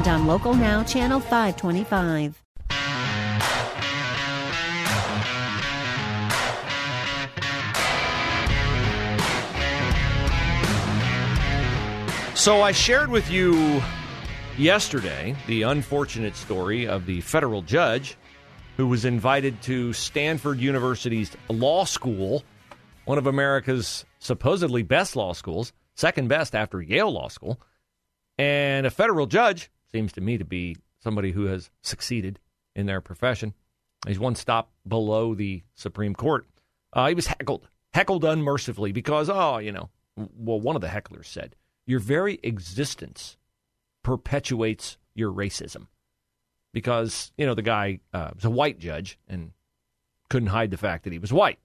and on Local Now, Channel 525. So I shared with you yesterday the unfortunate story of the federal judge who was invited to Stanford University's law school, one of America's supposedly best law schools, second best after Yale Law School. And a federal judge seems to me to be somebody who has succeeded in their profession. He's one stop below the Supreme Court. Uh, he was heckled, heckled unmercifully because, oh, you know, well, one of the hecklers said, your very existence perpetuates your racism. Because, you know, the guy uh, was a white judge and couldn't hide the fact that he was white.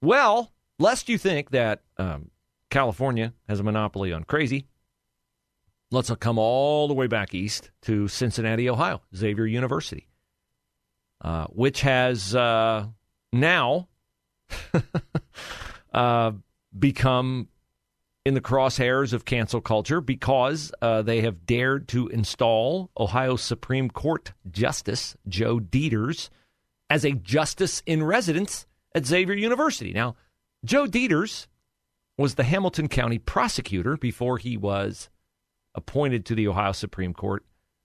Well, lest you think that um, California has a monopoly on crazy, let's come all the way back east to Cincinnati, Ohio, Xavier University, uh, which has uh, now uh, become in the crosshairs of cancel culture because uh, they have dared to install Ohio Supreme Court Justice Joe Deters as a justice in residence at Xavier University. Now, Joe Deters was the Hamilton County prosecutor before he was appointed to the Ohio Supreme Court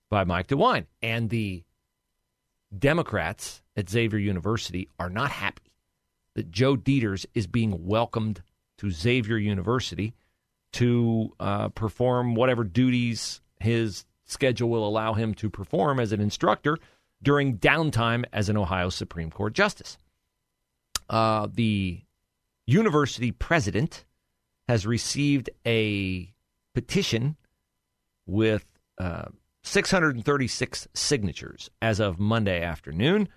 by Mike DeWine. And the Democrats at Xavier University are not happy that Joe Deters is being welcomed to Xavier University to uh, perform whatever duties his schedule will allow him to perform as an instructor during downtime as an Ohio Supreme Court justice. Uh, the university president has received a petition with uh, 636 signatures as of Monday afternoon,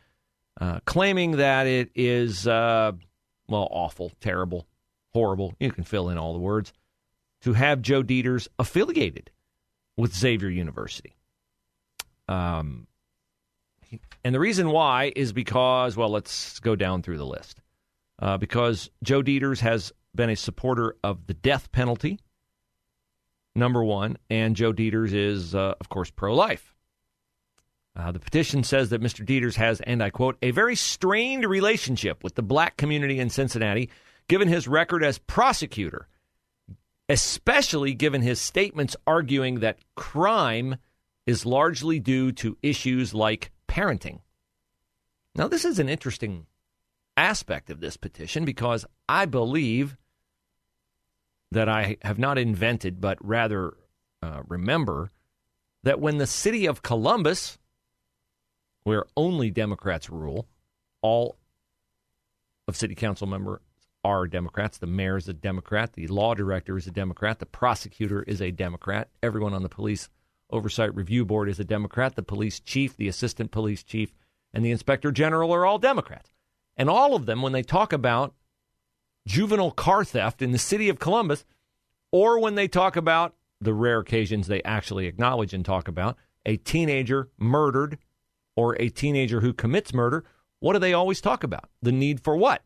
uh, claiming that it is, uh, well, awful, terrible, horrible. You can fill in all the words to have Joe Deters affiliated with Xavier University. Um, and the reason why is because, well, let's go down through the list. Uh, because Joe Deters has been a supporter of the death penalty, number one, and Joe Deters is, uh, of course, pro life. Uh, the petition says that Mr. Deters has, and I quote, a very strained relationship with the black community in Cincinnati, given his record as prosecutor especially given his statements arguing that crime is largely due to issues like parenting. Now, this is an interesting aspect of this petition because I believe that I have not invented, but rather uh, remember that when the city of Columbus, where only Democrats rule, all of city council members are Democrats. The mayor is a Democrat. The law director is a Democrat. The prosecutor is a Democrat. Everyone on the police oversight review board is a Democrat. The police chief, the assistant police chief, and the inspector general are all Democrats. And all of them, when they talk about juvenile car theft in the city of Columbus, or when they talk about the rare occasions they actually acknowledge and talk about a teenager murdered or a teenager who commits murder, what do they always talk about? The need for what?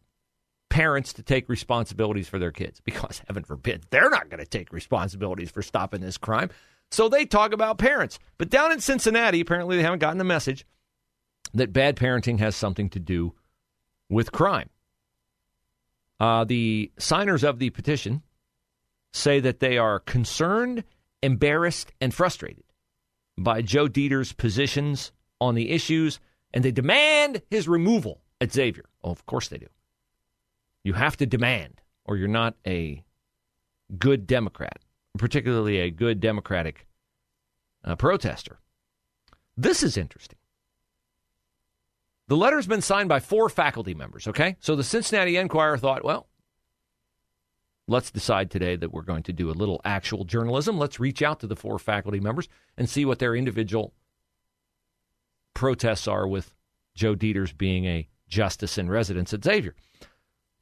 parents to take responsibilities for their kids because, heaven forbid, they're not going to take responsibilities for stopping this crime. So they talk about parents. But down in Cincinnati, apparently they haven't gotten the message that bad parenting has something to do with crime. Uh, the signers of the petition say that they are concerned, embarrassed, and frustrated by Joe Deters' positions on the issues, and they demand his removal at Xavier. Oh, of course they do. You have to demand, or you're not a good Democrat, particularly a good Democratic uh, protester. This is interesting. The letter's been signed by four faculty members, okay? So the Cincinnati Enquirer thought, well, let's decide today that we're going to do a little actual journalism. Let's reach out to the four faculty members and see what their individual protests are with Joe Deters being a justice in residence at Xavier.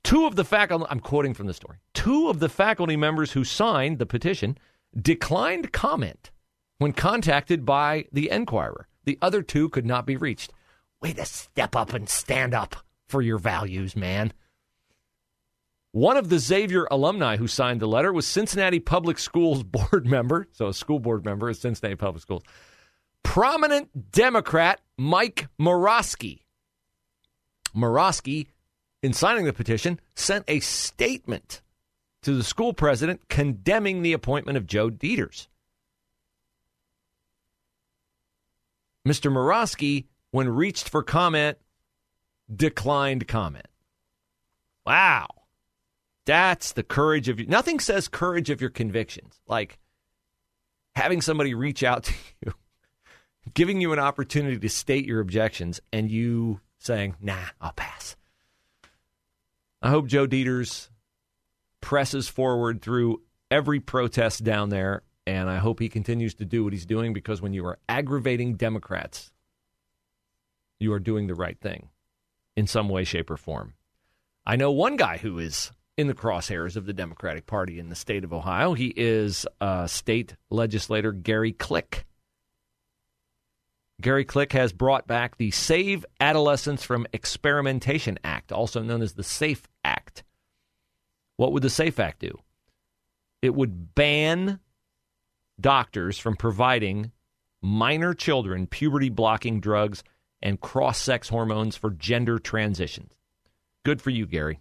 Two of the faculty, I'm quoting from the story, two of the faculty members who signed the petition declined comment when contacted by the Enquirer. The other two could not be reached. Way to step up and stand up for your values, man. One of the Xavier alumni who signed the letter was Cincinnati Public Schools board member, so a school board member of Cincinnati Public Schools, prominent Democrat Mike Moroski. Moroski, in signing the petition, sent a statement to the school president condemning the appointment of Joe Deters. Mr. Moroski, when reached for comment, declined comment. Wow. That's the courage of you. Nothing says courage of your convictions like having somebody reach out to you, giving you an opportunity to state your objections, and you saying, nah, I'll pass. I hope Joe Deters presses forward through every protest down there, and I hope he continues to do what he's doing because when you are aggravating Democrats, you are doing the right thing in some way, shape, or form. I know one guy who is in the crosshairs of the Democratic Party in the state of Ohio. He is uh, state legislator Gary Click. Gary Click has brought back the Save Adolescents from Experimentation Act, also known as the SAFE Act. What would the SAFE Act do? It would ban doctors from providing minor children puberty blocking drugs and cross sex hormones for gender transitions. Good for you, Gary.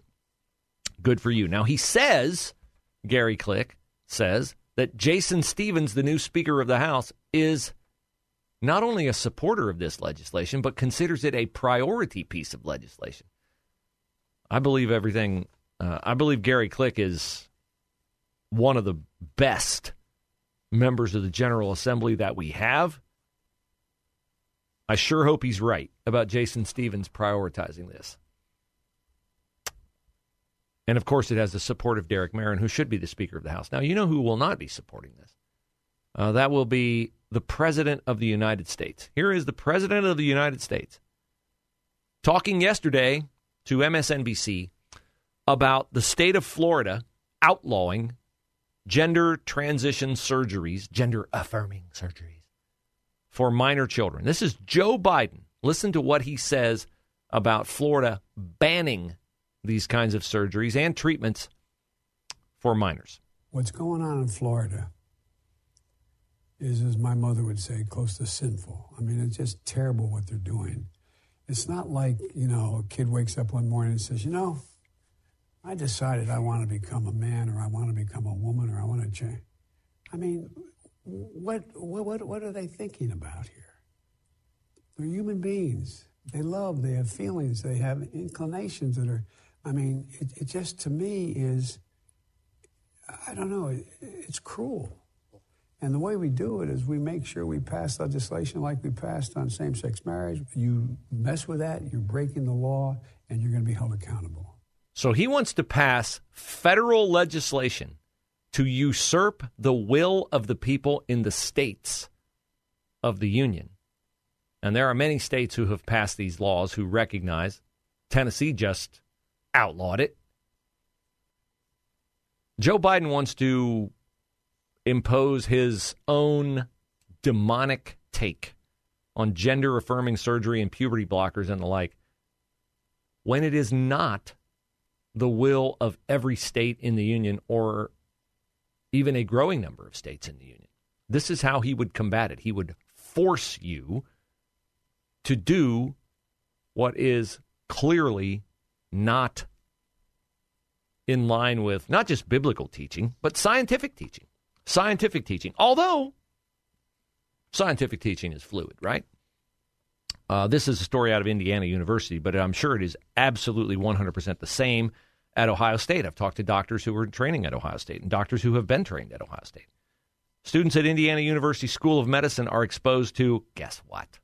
Good for you. Now, he says, Gary Click says, that Jason Stephens, the new Speaker of the House, is not only a supporter of this legislation, but considers it a priority piece of legislation. I believe everything, uh, I believe Gary Click is one of the best members of the General Assembly that we have. I sure hope he's right about Jason Stephens prioritizing this. And of course, it has the support of Derek Merrin, who should be the Speaker of the House. Now, you know who will not be supporting this? Uh, that will be the President of the United States. Here is the President of the United States talking yesterday to MSNBC about the state of Florida outlawing gender transition surgeries, gender affirming surgeries for minor children. This is Joe Biden. Listen to what he says about Florida banning these kinds of surgeries and treatments for minors. What's going on in Florida is, as my mother would say, close to sinful. I mean, it's just terrible what they're doing. It's not like, you know, a kid wakes up one morning and says, you know, I decided I want to become a man or I want to become a woman or I want to change. I mean, what, what, what are they thinking about here? They're human beings. They love, they have feelings, they have inclinations that are I mean, it, it just to me is, I don't know, it, it's cruel. And the way we do it is we make sure we pass legislation like we passed on same sex marriage. You mess with that, you're breaking the law, and you're going to be held accountable. So he wants to pass federal legislation to usurp the will of the people in the states of the Union. And there are many states who have passed these laws who recognize. Tennessee just outlawed it. Joe Biden wants to impose his own demonic take on gender affirming surgery and puberty blockers and the like when it is not the will of every state in the union or even a growing number of states in the union. This is how he would combat it. He would force you to do what is clearly not in line with not just biblical teaching, but scientific teaching. Scientific teaching, although scientific teaching is fluid, right? Uh, this is a story out of Indiana University, but I'm sure it is absolutely 100% the same at Ohio State. I've talked to doctors who were training at Ohio State and doctors who have been trained at Ohio State. Students at Indiana University School of Medicine are exposed to, guess what?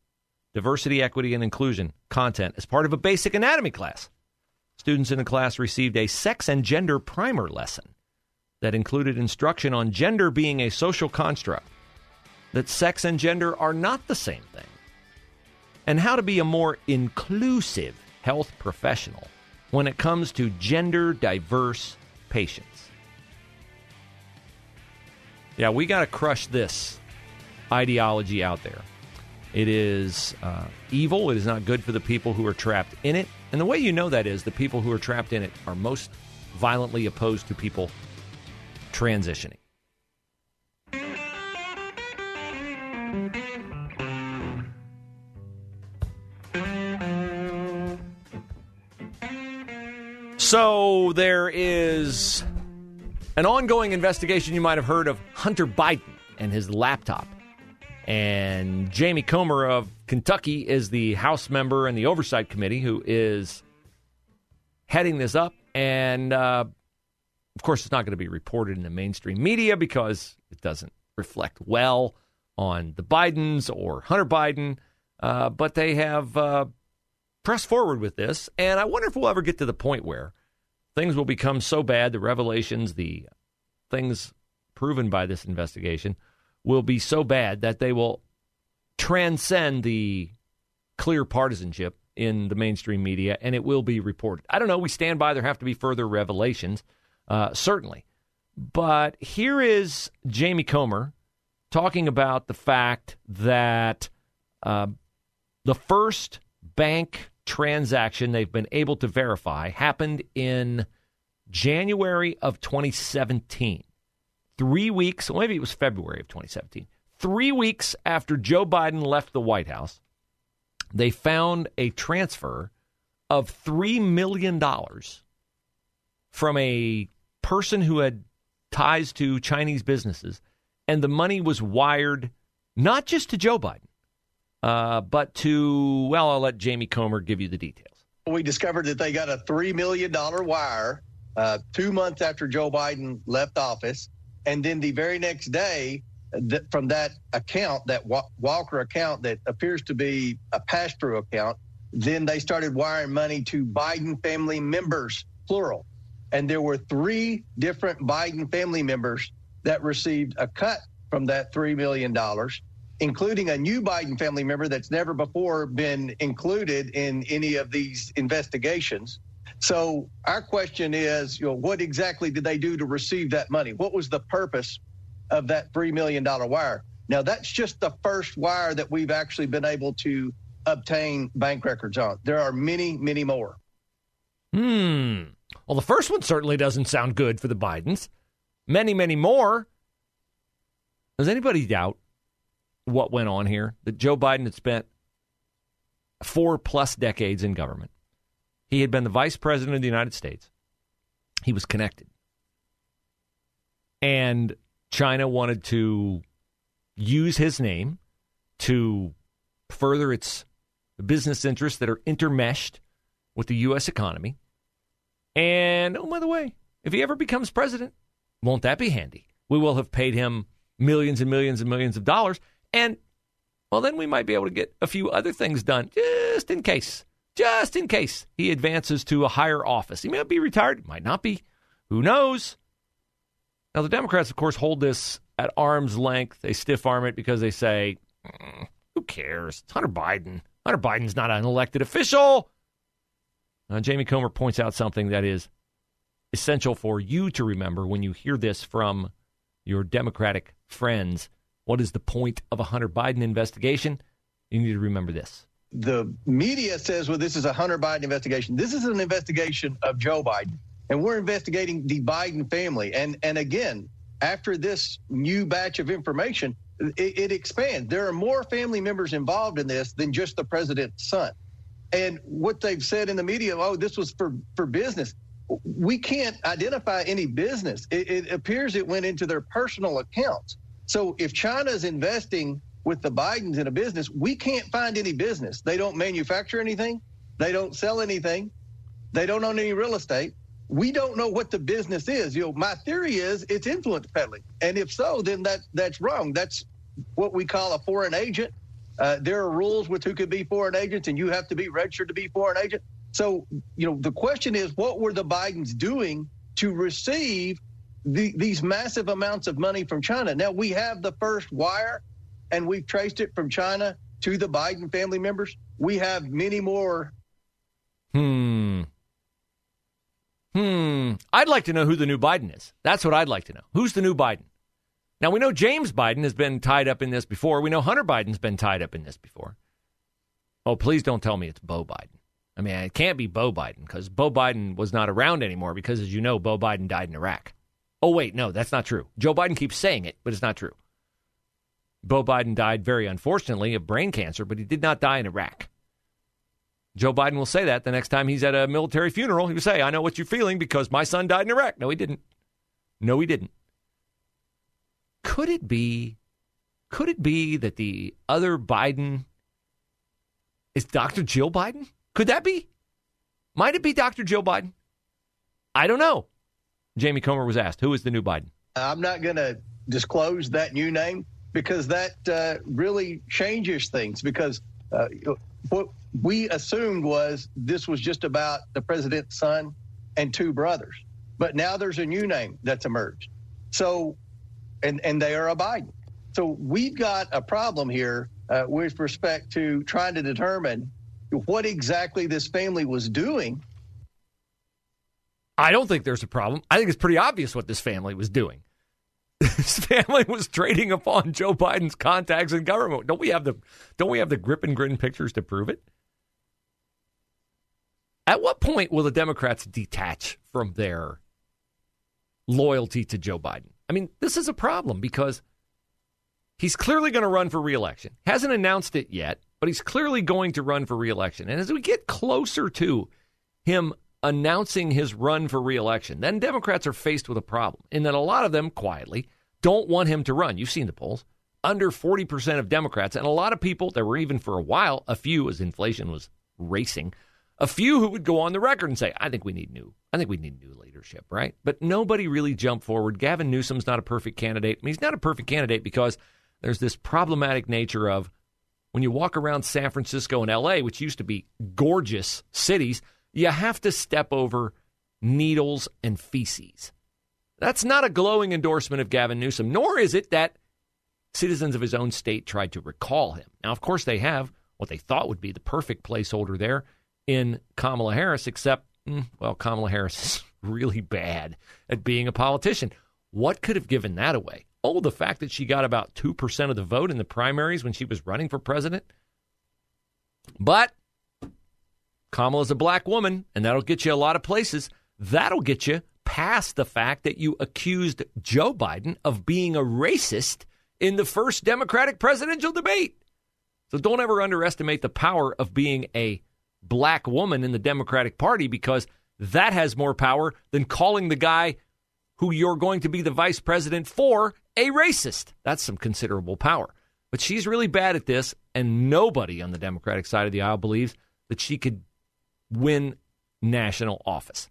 Diversity, equity, and inclusion content as part of a basic anatomy class. Students in the class received a sex and gender primer lesson that included instruction on gender being a social construct, that sex and gender are not the same thing, and how to be a more inclusive health professional when it comes to gender diverse patients. Yeah, we got to crush this ideology out there. It is uh, evil. It is not good for the people who are trapped in it. And the way you know that is the people who are trapped in it are most violently opposed to people transitioning. So there is an ongoing investigation you might have heard of Hunter Biden and his laptop. And Jamie Comer of Kentucky is the House member in the Oversight Committee who is heading this up. And uh, of course, it's not going to be reported in the mainstream media because it doesn't reflect well on the Bidens or Hunter Biden. Uh, but they have uh, pressed forward with this. And I wonder if we'll ever get to the point where things will become so bad, the revelations, the things proven by this investigation will be so bad that they will transcend the clear partisanship in the mainstream media and it will be reported. I don't know. We stand by there have to be further revelations, uh, certainly. But here is Jamie Comer talking about the fact that uh, the first bank transaction they've been able to verify happened in January of 2017. Three weeks, maybe it was February of 2017. Three weeks after Joe Biden left the White House, they found a transfer of $3 million from a person who had ties to Chinese businesses. And the money was wired not just to Joe Biden, uh, but to, well, I'll let Jamie Comer give you the details. We discovered that they got a $3 million wire uh, two months after Joe Biden left office. And then the very next day, th- from that account, that wa- Walker account that appears to be a pass through account, then they started wiring money to Biden family members, plural. And there were three different Biden family members that received a cut from that $3 million including a new Biden family member that's never before been included in any of these investigations. So our question is, you know, what exactly did they do to receive that money? What was the purpose of that $3 million wire? Now, that's just the first wire that we've actually been able to obtain bank records on. There are many, many more. Hmm. Well, the first one certainly doesn't sound good for the Bidens. Many, many more. Does anybody doubt what went on here, that Joe Biden had spent four plus decades in government. He had been the vice president of the United States. He was connected. And China wanted to use his name to further its business interests that are intermeshed with the U.S. economy. And oh, by the way, if he ever becomes president, won't that be handy? We will have paid him millions and millions and millions of dollars. And, well, then we might be able to get a few other things done just in case. Just in case he advances to a higher office. He may be retired, might not be. Who knows? Now, the Democrats, of course, hold this at arm's length. They stiff arm it because they say, mm, who cares? It's Hunter Biden. Hunter Biden's not an elected official. Uh, Jamie Comer points out something that is essential for you to remember when you hear this from your Democratic friends. What is the point of a Hunter Biden investigation? You need to remember this. The media says, well, this is a Hunter Biden investigation. This is an investigation of Joe Biden, and we're investigating the Biden family. And, and again, after this new batch of information, it, it expands. There are more family members involved in this than just the president's son. And what they've said in the media, oh, this was for, for business. We can't identify any business. It, it appears it went into their personal accounts. So if China's investing with the Bidens in a business, we can't find any business. They don't manufacture anything. They don't sell anything. They don't own any real estate. We don't know what the business is. You know, my theory is it's influence peddling, and if so, then that that's wrong. That's what we call a foreign agent. Uh, there are rules with who could be foreign agents, and you have to be registered to be foreign agent. So, you know, the question is, what were the Bidens doing to receive the, these massive amounts of money from China. Now we have the first wire, and we've traced it from China to the Biden family members. We have many more. Hmm. Hmm. I'd like to know who the new Biden is. That's what I'd like to know. Who's the new Biden? Now, we know James Biden has been tied up in this before. We know Hunter Biden's been tied up in this before. Oh, please don't tell me it's Beau Biden. I mean, it can't be Beau Biden because Beau Biden was not around anymore because, as you know, Beau Biden died in Iraq. Oh, wait, no, that's not true. Joe Biden keeps saying it, but it's not true. Beau Biden died very unfortunately of brain cancer, but he did not die in Iraq. Joe Biden will say that the next time he's at a military funeral. He will say, I know what you're feeling because my son died in Iraq. No, he didn't. No, he didn't. Could it be, could it be that the other Biden is Dr. Jill Biden? Could that be? Might it be Dr. Jill Biden? I don't know. Jamie Comer was asked, who is the new Biden? I'm not going to disclose that new name because that uh, really changes things because uh, what we assumed was this was just about the president's son and two brothers. But now there's a new name that's emerged. So, and, and they are a Biden. So we've got a problem here uh, with respect to trying to determine what exactly this family was doing. I don't think there's a problem. I think it's pretty obvious what this family was doing. This family was trading upon Joe Biden's contacts in government. Don't we have the don't we have the grip and grin pictures to prove it? At what point will the Democrats detach from their loyalty to Joe Biden? I mean, this is a problem because he's clearly going to run for reelection. Hasn't announced it yet, but he's clearly going to run for reelection. And as we get closer to him announcing his run for reelection, then Democrats are faced with a problem in that a lot of them quietly don't want him to run. You've seen the polls. Under 40% of Democrats, and a lot of people, there were even for a while, a few as inflation was racing, a few who would go on the record and say, I think we need new, I think we need new leadership, right? But nobody really jumped forward. Gavin Newsom's not a perfect candidate. I mean, he's not a perfect candidate because there's this problematic nature of when you walk around San Francisco and LA, which used to be gorgeous cities, you have to step over needles and feces. That's not a glowing endorsement of Gavin Newsom, nor is it that citizens of his own state tried to recall him. Now, of course, they have what they thought would be the perfect placeholder there in Kamala Harris, except, mm, well, Kamala Harris is really bad at being a politician. What could have given that away? Oh, the fact that she got about 2% of the vote in the primaries when she was running for president? But Kamala's a black woman, and that'll get you a lot of places. That'll get you past the fact that you accused Joe Biden of being a racist in the first Democratic presidential debate. So don't ever underestimate the power of being a black woman in the Democratic Party because that has more power than calling the guy who you're going to be the vice president for a racist. That's some considerable power. But she's really bad at this, and nobody on the Democratic side of the aisle believes that she could win national office.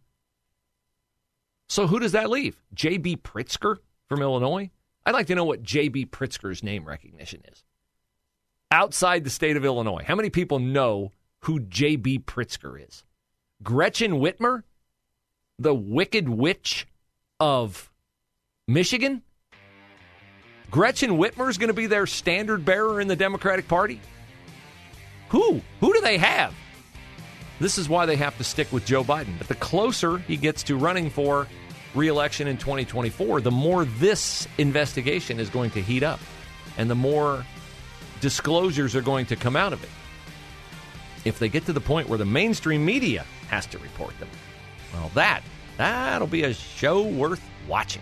So who does that leave? J.B. Pritzker from Illinois? I'd like to know what J.B. Pritzker's name recognition is. Outside the state of Illinois, how many people know who J.B. Pritzker is? Gretchen Whitmer, the wicked witch of Michigan? Gretchen Whitmer is going to be their standard bearer in the Democratic Party? Who? Who do they have? This is why they have to stick with Joe Biden. But the closer he gets to running for reelection in 2024, the more this investigation is going to heat up and the more disclosures are going to come out of it. If they get to the point where the mainstream media has to report them, well, that that'll be a show worth watching.